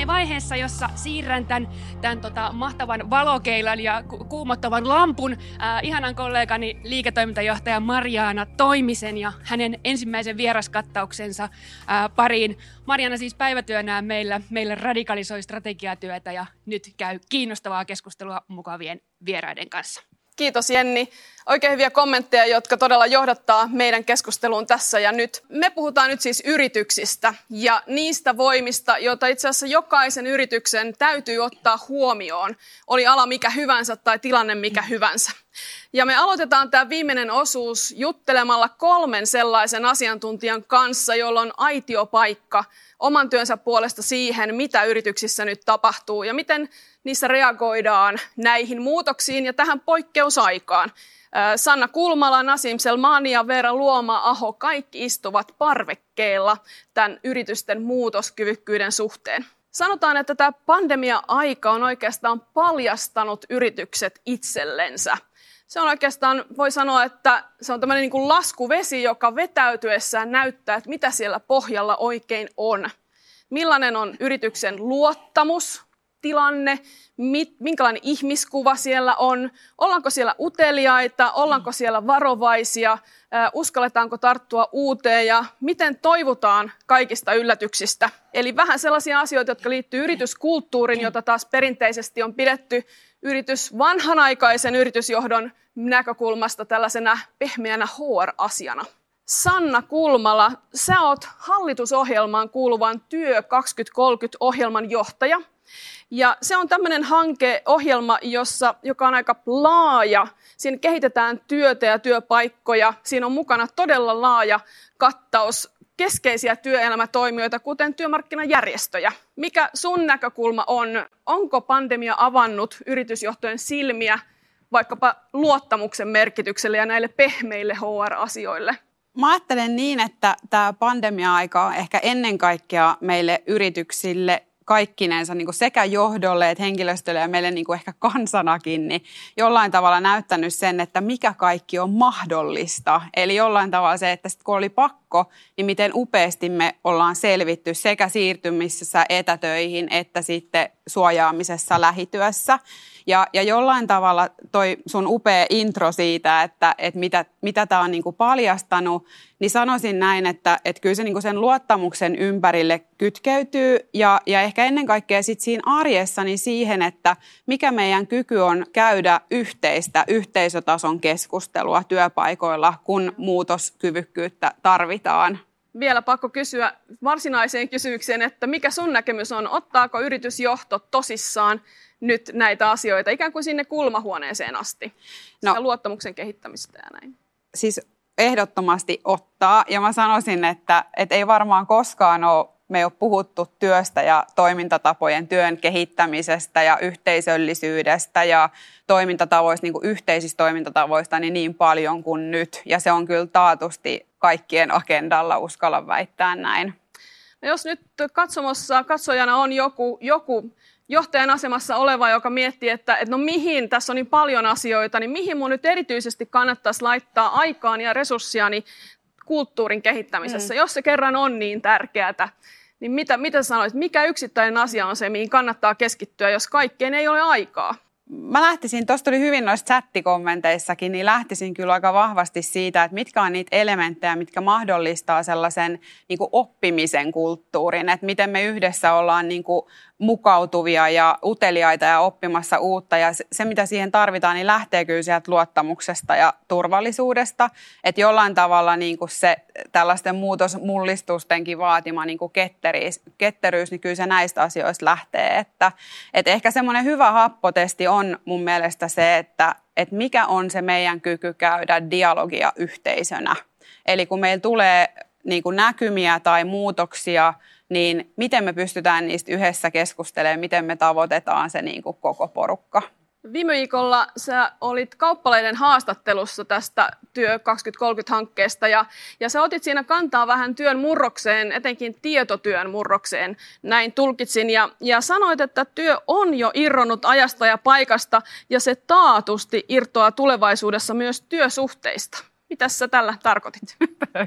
näin vaiheessa, jossa siirrän tämän, tämän tota, mahtavan valokeilan ja ku- kuumottavan lampun äh, ihanan kollegani liiketoimintajohtaja Mariana Toimisen ja hänen ensimmäisen vieraskattauksensa äh, pariin. Mariana siis päivätyönään meillä, meillä radikalisoi strategiatyötä ja nyt käy kiinnostavaa keskustelua mukavien vieraiden kanssa. Kiitos Jenni. Oikein hyviä kommentteja, jotka todella johdattaa meidän keskusteluun tässä ja nyt. Me puhutaan nyt siis yrityksistä ja niistä voimista, joita itse asiassa jokaisen yrityksen täytyy ottaa huomioon. Oli ala mikä hyvänsä tai tilanne mikä hyvänsä. Ja me aloitetaan tämä viimeinen osuus juttelemalla kolmen sellaisen asiantuntijan kanssa, jolla on aitiopaikka oman työnsä puolesta siihen, mitä yrityksissä nyt tapahtuu ja miten niissä reagoidaan näihin muutoksiin ja tähän poikkeusaikaan. Sanna Kulmala, Nasim Selmani ja Veera Luoma-Aho, kaikki istuvat parvekkeella tämän yritysten muutoskyvykkyyden suhteen. Sanotaan, että tämä pandemia-aika on oikeastaan paljastanut yritykset itsellensä. Se on oikeastaan, voi sanoa, että se on tämmöinen niin kuin laskuvesi, joka vetäytyessään näyttää, että mitä siellä pohjalla oikein on. Millainen on yrityksen luottamus, tilanne, mit, minkälainen ihmiskuva siellä on, ollaanko siellä uteliaita, ollaanko siellä varovaisia, uskalletaanko tarttua uuteen ja miten toivotaan kaikista yllätyksistä. Eli vähän sellaisia asioita, jotka liittyy yrityskulttuuriin, jota taas perinteisesti on pidetty yritys vanhanaikaisen yritysjohdon näkökulmasta tällaisena pehmeänä HR-asiana. Sanna Kulmala, sä oot hallitusohjelmaan kuuluvan Työ 2030-ohjelman johtaja. Ja se on tämmöinen hankeohjelma, jossa, joka on aika laaja. Siinä kehitetään työtä ja työpaikkoja. Siinä on mukana todella laaja kattaus keskeisiä työelämätoimijoita, kuten työmarkkinajärjestöjä. Mikä sun näkökulma on? Onko pandemia avannut yritysjohtojen silmiä vaikkapa luottamuksen merkitykselle ja näille pehmeille HR-asioille? Mä ajattelen niin, että tämä pandemia-aika on ehkä ennen kaikkea meille yrityksille kaikkinensa niin kuin sekä johdolle että henkilöstölle ja meille niin kuin ehkä kansanakin, niin jollain tavalla näyttänyt sen, että mikä kaikki on mahdollista. Eli jollain tavalla se, että sit kun oli pakko, niin miten upeasti me ollaan selvitty sekä siirtymisessä etätöihin että sitten suojaamisessa lähityössä. Ja, ja jollain tavalla toi sun upea intro siitä, että, että mitä, mitä tämä on niin kuin paljastanut, niin sanoisin näin, että, että kyllä se niin kuin sen luottamuksen ympärille kytkeytyy ja, ja ehkä ennen kaikkea sit siinä arjessa niin siihen, että mikä meidän kyky on käydä yhteistä yhteisötason keskustelua työpaikoilla, kun muutoskyvykkyyttä tarvitaan vielä pakko kysyä varsinaiseen kysymykseen, että mikä sun näkemys on, ottaako yritysjohto tosissaan nyt näitä asioita ikään kuin sinne kulmahuoneeseen asti, no, sitä luottamuksen kehittämistä ja näin? Siis ehdottomasti ottaa. Ja mä sanoisin, että, että ei varmaan koskaan ole me ei ole puhuttu työstä ja toimintatapojen työn kehittämisestä ja yhteisöllisyydestä ja toimintatavoista, niin kuin yhteisistä toimintatavoista niin, niin paljon kuin nyt. Ja se on kyllä taatusti kaikkien agendalla, uskalla väittää näin. No jos nyt katsomossa katsojana on joku, joku johtajan asemassa oleva, joka miettii, että, että no mihin, tässä on niin paljon asioita, niin mihin mun nyt erityisesti kannattaisi laittaa aikaan ja resurssiani kulttuurin kehittämisessä, mm. jos se kerran on niin tärkeää. Niin mitä, mitä sanoit, mikä yksittäinen asia on se, mihin kannattaa keskittyä, jos kaikkeen ei ole aikaa? Mä lähtisin, tuossa tuli hyvin noissa chattikommenteissakin, niin lähtisin kyllä aika vahvasti siitä, että mitkä on niitä elementtejä, mitkä mahdollistaa sellaisen niin kuin oppimisen kulttuurin, että miten me yhdessä ollaan niin kuin mukautuvia ja uteliaita ja oppimassa uutta. Ja se, mitä siihen tarvitaan, niin lähtee kyllä sieltä luottamuksesta ja turvallisuudesta. Että jollain tavalla niin kuin se tällaisten muutosmullistustenkin vaatima niin kuin ketteryys, ketteryys, niin kyllä se näistä asioista lähtee. Että, että ehkä semmoinen hyvä happotesti on mun mielestä se, että, että mikä on se meidän kyky käydä dialogia yhteisönä. Eli kun meillä tulee niin kuin näkymiä tai muutoksia, niin miten me pystytään niistä yhdessä keskustelemaan, miten me tavoitetaan se niin kuin koko porukka. Viime viikolla sä olit kauppaleiden haastattelussa tästä Työ 2030-hankkeesta ja, ja sä otit siinä kantaa vähän työn murrokseen, etenkin tietotyön murrokseen, näin tulkitsin. Ja, ja sanoit, että työ on jo irronnut ajasta ja paikasta ja se taatusti irtoaa tulevaisuudessa myös työsuhteista. Mitä sä tällä tarkoitit?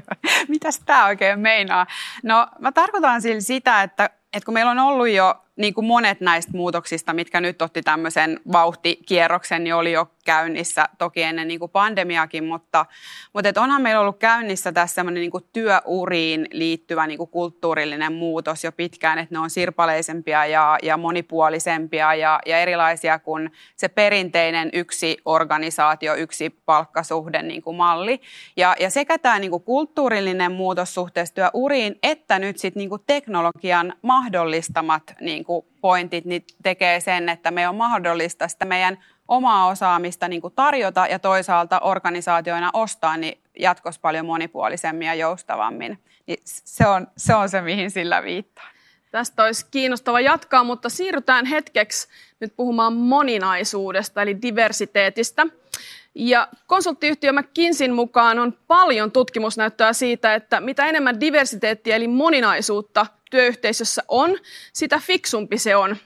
Mitäs tämä oikein meinaa? No mä tarkoitan sillä sitä, että, että kun meillä on ollut jo niin kuin monet näistä muutoksista, mitkä nyt otti tämmöisen vauhtikierroksen, niin oli jo käynnissä toki ennen niin kuin pandemiakin, mutta, mutta et onhan meillä ollut käynnissä tässä semmoinen niin työuriin liittyvä niin kuin kulttuurillinen muutos jo pitkään, että ne on sirpaleisempia ja, ja monipuolisempia ja, ja erilaisia kuin se perinteinen yksi organisaatio, yksi palkkasuhde niin kuin malli. Ja, ja sekä tämä niin kuin kulttuurillinen muutos suhteessa työuriin, että nyt sitten niin teknologian mahdollistamat niin kuin pointit niin tekee sen, että me on mahdollista sitä meidän omaa osaamista niin kuin tarjota ja toisaalta organisaatioina ostaa niin jatkossa paljon monipuolisemmin ja joustavammin. Niin se, on, se on se, mihin sillä viittaa. Tästä olisi kiinnostava jatkaa, mutta siirrytään hetkeksi nyt puhumaan moninaisuudesta eli diversiteetistä. Ja konsulttiyhtiö McKinseyn mukaan on paljon tutkimusnäyttöä siitä, että mitä enemmän diversiteettiä eli moninaisuutta työyhteisössä on, sitä fiksumpi se on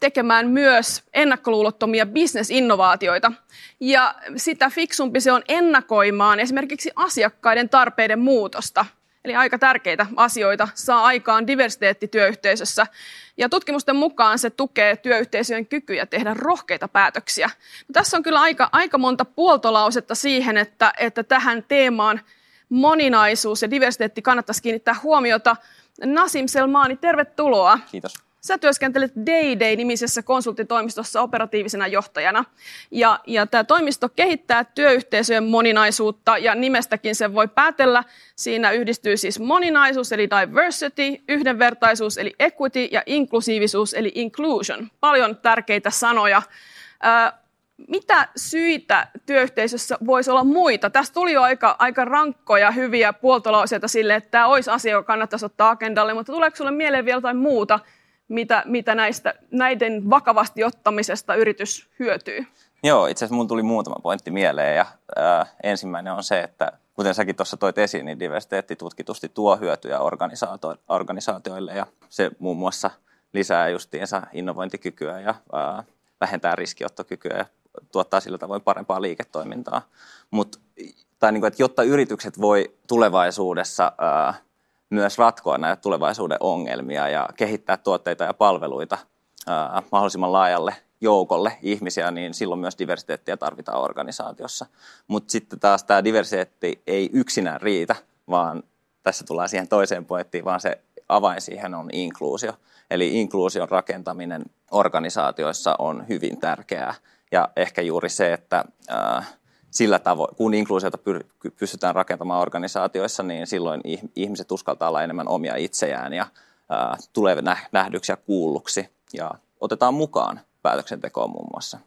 tekemään myös ennakkoluulottomia bisnesinnovaatioita. Ja sitä fiksumpi se on ennakoimaan esimerkiksi asiakkaiden tarpeiden muutosta. Eli aika tärkeitä asioita saa aikaan diversiteetti työyhteisössä. Ja tutkimusten mukaan se tukee työyhteisöjen kykyjä tehdä rohkeita päätöksiä. No, tässä on kyllä aika, aika monta puoltolausetta siihen, että, että tähän teemaan moninaisuus ja diversiteetti kannattaisi kiinnittää huomiota. Nasim Selmani, tervetuloa. Kiitos. Sä työskentelet Day-Day-nimisessä konsulttitoimistossa operatiivisena johtajana. Ja, ja tämä toimisto kehittää työyhteisöjen moninaisuutta ja nimestäkin sen voi päätellä. Siinä yhdistyy siis moninaisuus eli diversity, yhdenvertaisuus eli equity ja inklusiivisuus eli inclusion. Paljon tärkeitä sanoja. Ää, mitä syitä työyhteisössä voisi olla muita? Tästä tuli jo aika, aika rankkoja, hyviä puoltolauseita sille, että tämä olisi asia, joka kannattaisi ottaa agendalle, mutta tuleeko sinulle mieleen vielä jotain muuta, mitä, mitä näistä, näiden vakavasti ottamisesta yritys hyötyy? Joo, itse asiassa mun tuli muutama pointti mieleen ja äh, ensimmäinen on se, että kuten säkin tuossa toit esiin, niin diversiteetti tutkitusti tuo hyötyjä organisaatioille ja se muun muassa lisää justiinsa innovointikykyä ja äh, vähentää riskiottokykyä ja tuottaa sillä tavoin parempaa liiketoimintaa. Mut, tai niin kuin, että jotta yritykset voi tulevaisuudessa äh, myös ratkoa näitä tulevaisuuden ongelmia ja kehittää tuotteita ja palveluita ää, mahdollisimman laajalle joukolle ihmisiä, niin silloin myös diversiteettiä tarvitaan organisaatiossa. Mutta sitten taas tämä diversiteetti ei yksinään riitä, vaan tässä tullaan siihen toiseen pointtiin, vaan se avain siihen on inkluusio. Eli inkluusion rakentaminen organisaatioissa on hyvin tärkeää. Ja ehkä juuri se, että ää, sillä tavoin, kun inkluusiota pystytään rakentamaan organisaatioissa, niin silloin ihmiset uskaltaa olla enemmän omia itseään ja ää, tulee nähdyksi ja kuulluksi ja otetaan mukaan päätöksentekoon muun muassa.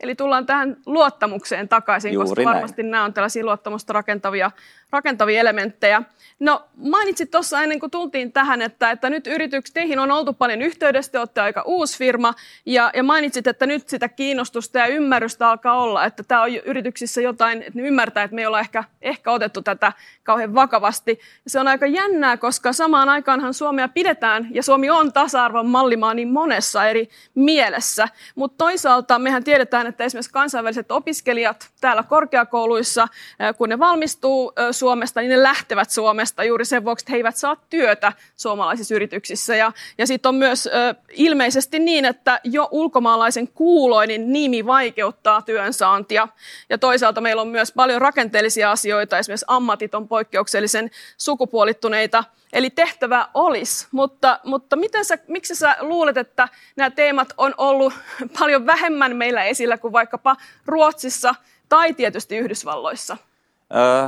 Eli tullaan tähän luottamukseen takaisin, Juuri koska näin. varmasti nämä on tällaisia luottamusta rakentavia, rakentavia elementtejä. No mainitsit tuossa ennen kuin tultiin tähän, että, että nyt yrityksiin, teihin on oltu paljon yhteydessä, te olette aika uusi firma, ja, ja mainitsit, että nyt sitä kiinnostusta ja ymmärrystä alkaa olla, että tämä on yrityksissä jotain, että ne ymmärtää, että me ei olla ehkä, ehkä otettu tätä kauhean vakavasti. Se on aika jännää, koska samaan aikaanhan Suomea pidetään, ja Suomi on tasa-arvon mallimaa niin monessa eri mielessä, mutta toisaalta mehän tiedetään, että esimerkiksi kansainväliset opiskelijat täällä korkeakouluissa, kun ne valmistuu Suomesta, niin ne lähtevät Suomesta juuri sen vuoksi, että he eivät saa työtä suomalaisissa yrityksissä. Ja, ja sitten on myös ö, ilmeisesti niin, että jo ulkomaalaisen kuuloinen nimi vaikeuttaa työnsaantia. Ja toisaalta meillä on myös paljon rakenteellisia asioita, esimerkiksi ammatit on poikkeuksellisen sukupuolittuneita. Eli tehtävä olisi, mutta, mutta miten sä, miksi sä luulet, että nämä teemat on ollut paljon vähemmän meillä esillä kuin vaikkapa Ruotsissa tai tietysti Yhdysvalloissa?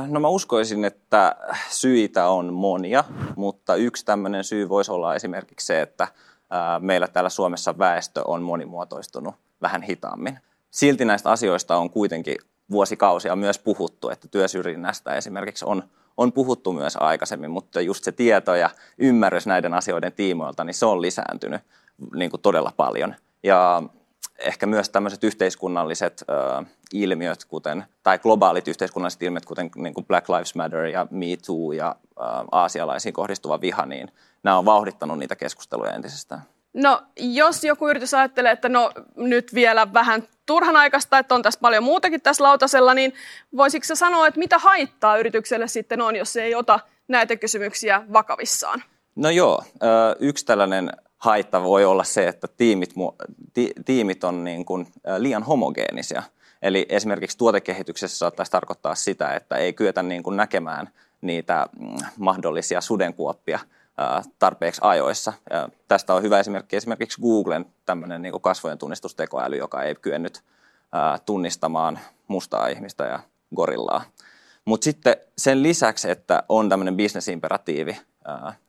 No mä uskoisin, että syitä on monia, mutta yksi tämmöinen syy voisi olla esimerkiksi se, että meillä täällä Suomessa väestö on monimuotoistunut vähän hitaammin. Silti näistä asioista on kuitenkin vuosikausia myös puhuttu, että työsyrjinnästä esimerkiksi on, on puhuttu myös aikaisemmin, mutta just se tieto ja ymmärrys näiden asioiden tiimoilta, niin se on lisääntynyt niin kuin todella paljon. Ja ehkä myös tämmöiset yhteiskunnalliset ö, ilmiöt, kuten, tai globaalit yhteiskunnalliset ilmiöt, kuten niin kuin Black Lives Matter ja Me Too ja ö, aasialaisiin kohdistuva viha, niin nämä on vauhdittanut niitä keskusteluja entisestään. No, jos joku yritys ajattelee, että no nyt vielä vähän turhan aikaista, että on tässä paljon muutakin tässä lautasella, niin voisitko sanoa, että mitä haittaa yritykselle sitten on, jos se ei ota näitä kysymyksiä vakavissaan? No joo, yksi tällainen haitta voi olla se, että tiimit, ti, tiimit on niin kuin liian homogeenisia. Eli esimerkiksi tuotekehityksessä saattaisi tarkoittaa sitä, että ei kyetä niin kuin näkemään niitä mm, mahdollisia sudenkuoppia tarpeeksi ajoissa. Ja tästä on hyvä esimerkki esimerkiksi Googlen tämmöinen niin kasvojen tunnistustekoäly, joka ei kyennyt tunnistamaan mustaa ihmistä ja gorillaa. Mutta sitten sen lisäksi, että on tämmöinen bisnesimperatiivi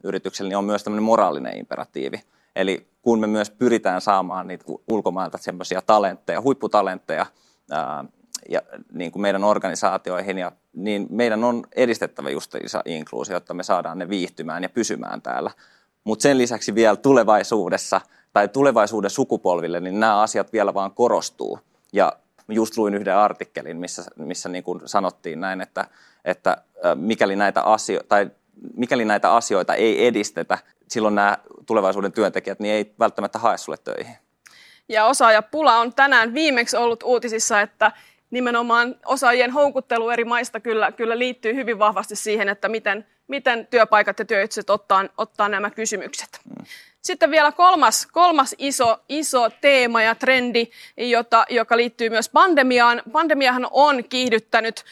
yrityksellä, niin on myös tämmöinen moraalinen imperatiivi. Eli kun me myös pyritään saamaan niitä ulkomailta semmoisia talentteja, huipputalentteja ää, ja niin kuin meidän organisaatioihin, ja, niin meidän on edistettävä just inkluusio, jotta me saadaan ne viihtymään ja pysymään täällä. Mutta sen lisäksi vielä tulevaisuudessa tai tulevaisuuden sukupolville, niin nämä asiat vielä vaan korostuu. Ja just luin yhden artikkelin, missä, missä niin kuin sanottiin näin, että, että mikäli näitä, asio- tai mikäli näitä asioita ei edistetä, silloin nämä tulevaisuuden työntekijät niin ei välttämättä hae sulle töihin. Ja osaajapula on tänään viimeksi ollut uutisissa, että nimenomaan osaajien houkuttelu eri maista kyllä, kyllä liittyy hyvin vahvasti siihen, että miten, miten työpaikat ja työyritykset ottaa, ottaa nämä kysymykset. Mm. Sitten vielä kolmas, kolmas iso, iso teema ja trendi, jota, joka liittyy myös pandemiaan. Pandemiahan on kiihdyttänyt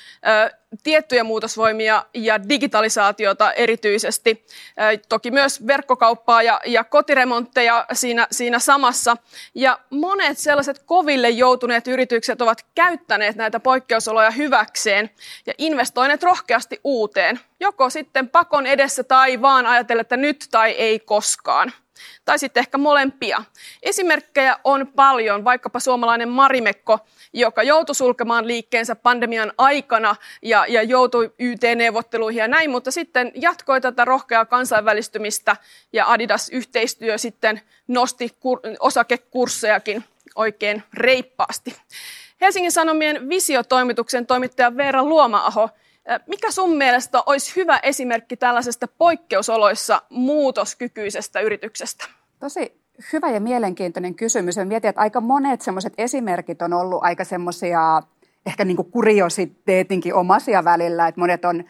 ö, tiettyjä muutosvoimia ja digitalisaatiota erityisesti. Ö, toki myös verkkokauppaa ja, ja kotiremontteja siinä, siinä samassa. Ja monet sellaiset koville joutuneet yritykset ovat käyttäneet näitä poikkeusoloja hyväkseen ja investoineet rohkeasti uuteen. Joko sitten pakon edessä tai vaan ajatella, että nyt tai ei koskaan tai sitten ehkä molempia. Esimerkkejä on paljon, vaikkapa suomalainen Marimekko, joka joutui sulkemaan liikkeensä pandemian aikana ja, ja joutui YT-neuvotteluihin ja näin, mutta sitten jatkoi tätä rohkeaa kansainvälistymistä ja Adidas-yhteistyö sitten nosti kur- osakekurssejakin oikein reippaasti. Helsingin Sanomien visiotoimituksen toimittaja Veera Luoma-aho mikä sun mielestä olisi hyvä esimerkki tällaisesta poikkeusoloissa muutoskykyisestä yrityksestä? Tosi hyvä ja mielenkiintoinen kysymys. Mä mietin, että aika monet semmoiset esimerkit on ollut aika semmoisia ehkä niin kuin kuriositeetinkin omasia välillä, että monet on,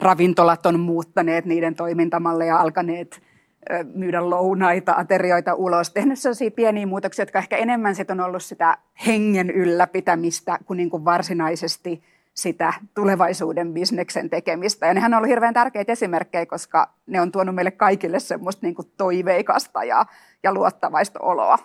ravintolat on muuttaneet niiden toimintamalleja, alkaneet myydä lounaita, aterioita ulos, tehnyt sellaisia pieniä muutoksia, jotka ehkä enemmän sit on ollut sitä hengen ylläpitämistä kuin, niin kuin varsinaisesti sitä tulevaisuuden bisneksen tekemistä. Ja nehän on ollut hirveän tärkeitä esimerkkejä, koska ne on tuonut meille kaikille semmoista niin kuin toiveikasta ja, ja luottavaista oloa.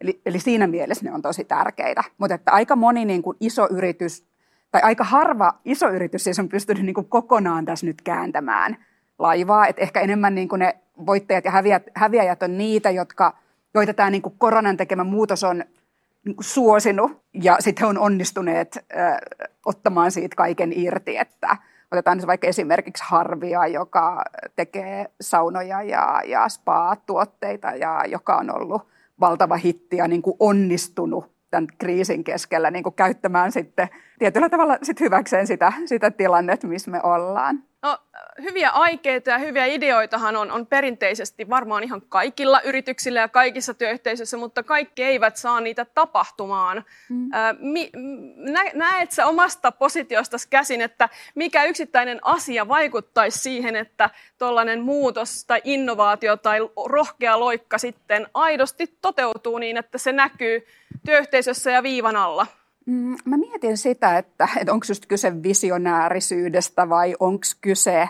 Eli, eli siinä mielessä ne on tosi tärkeitä. Mutta että aika moni niin kuin iso yritys, tai aika harva iso yritys siis on pystynyt niin kuin kokonaan tässä nyt kääntämään laivaa. Et ehkä enemmän niin kuin ne voittajat ja häviäjät, häviäjät on niitä, jotka, joita tämä niin kuin koronan tekemä muutos on niin kuin suosinut ja sitten he on onnistuneet äh, ottamaan siitä kaiken irti, että otetaan nyt vaikka esimerkiksi Harvia, joka tekee saunoja ja, ja spa-tuotteita ja joka on ollut valtava hitti ja niin kuin onnistunut tämän kriisin keskellä niin kuin käyttämään sitten tietyllä tavalla sit hyväkseen sitä, sitä tilannetta, missä me ollaan. No, hyviä aikeita ja hyviä ideoitahan on, on perinteisesti varmaan ihan kaikilla yrityksillä ja kaikissa työyhteisöissä, mutta kaikki eivät saa niitä tapahtumaan. Mm. mi, nä, näet sä omasta positiosta käsin, että mikä yksittäinen asia vaikuttaisi siihen, että tuollainen muutos tai innovaatio tai rohkea loikka sitten aidosti toteutuu niin, että se näkyy työyhteisössä ja viivan alla? Mm, mä mietin sitä, että, että onko just kyse visionäärisyydestä vai onko kyse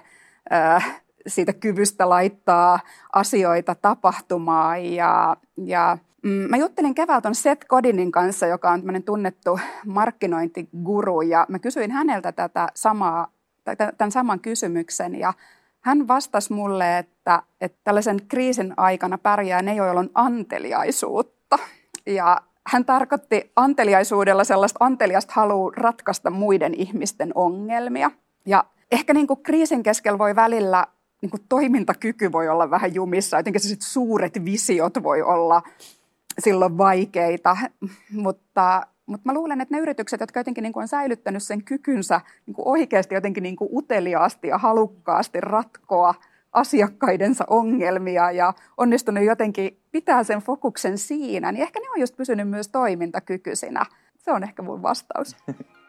äh, siitä kyvystä laittaa asioita tapahtumaan. Ja, ja mm, mä juttelin keväällä Seth Godinin kanssa, joka on tunnettu markkinointiguru, ja mä kysyin häneltä tätä samaa, tämän saman kysymyksen, ja hän vastasi mulle, että, että tällaisen kriisin aikana pärjää ne, joilla on anteliaisuutta. Ja hän tarkoitti anteliaisuudella sellaista anteliasta halua ratkaista muiden ihmisten ongelmia. Ja ehkä niin kuin kriisin keskellä voi välillä niin kuin toimintakyky voi olla vähän jumissa. Jotenkin se suuret visiot voi olla silloin vaikeita, mutta, mutta mä luulen, että ne yritykset, jotka jotenkin niin kuin on säilyttänyt sen kykynsä niin kuin oikeasti jotenkin niin kuin uteliaasti ja halukkaasti ratkoa – asiakkaidensa ongelmia ja onnistunut jotenkin pitää sen fokuksen siinä, niin ehkä ne on just pysynyt myös toimintakykyisinä. Se on ehkä mun vastaus.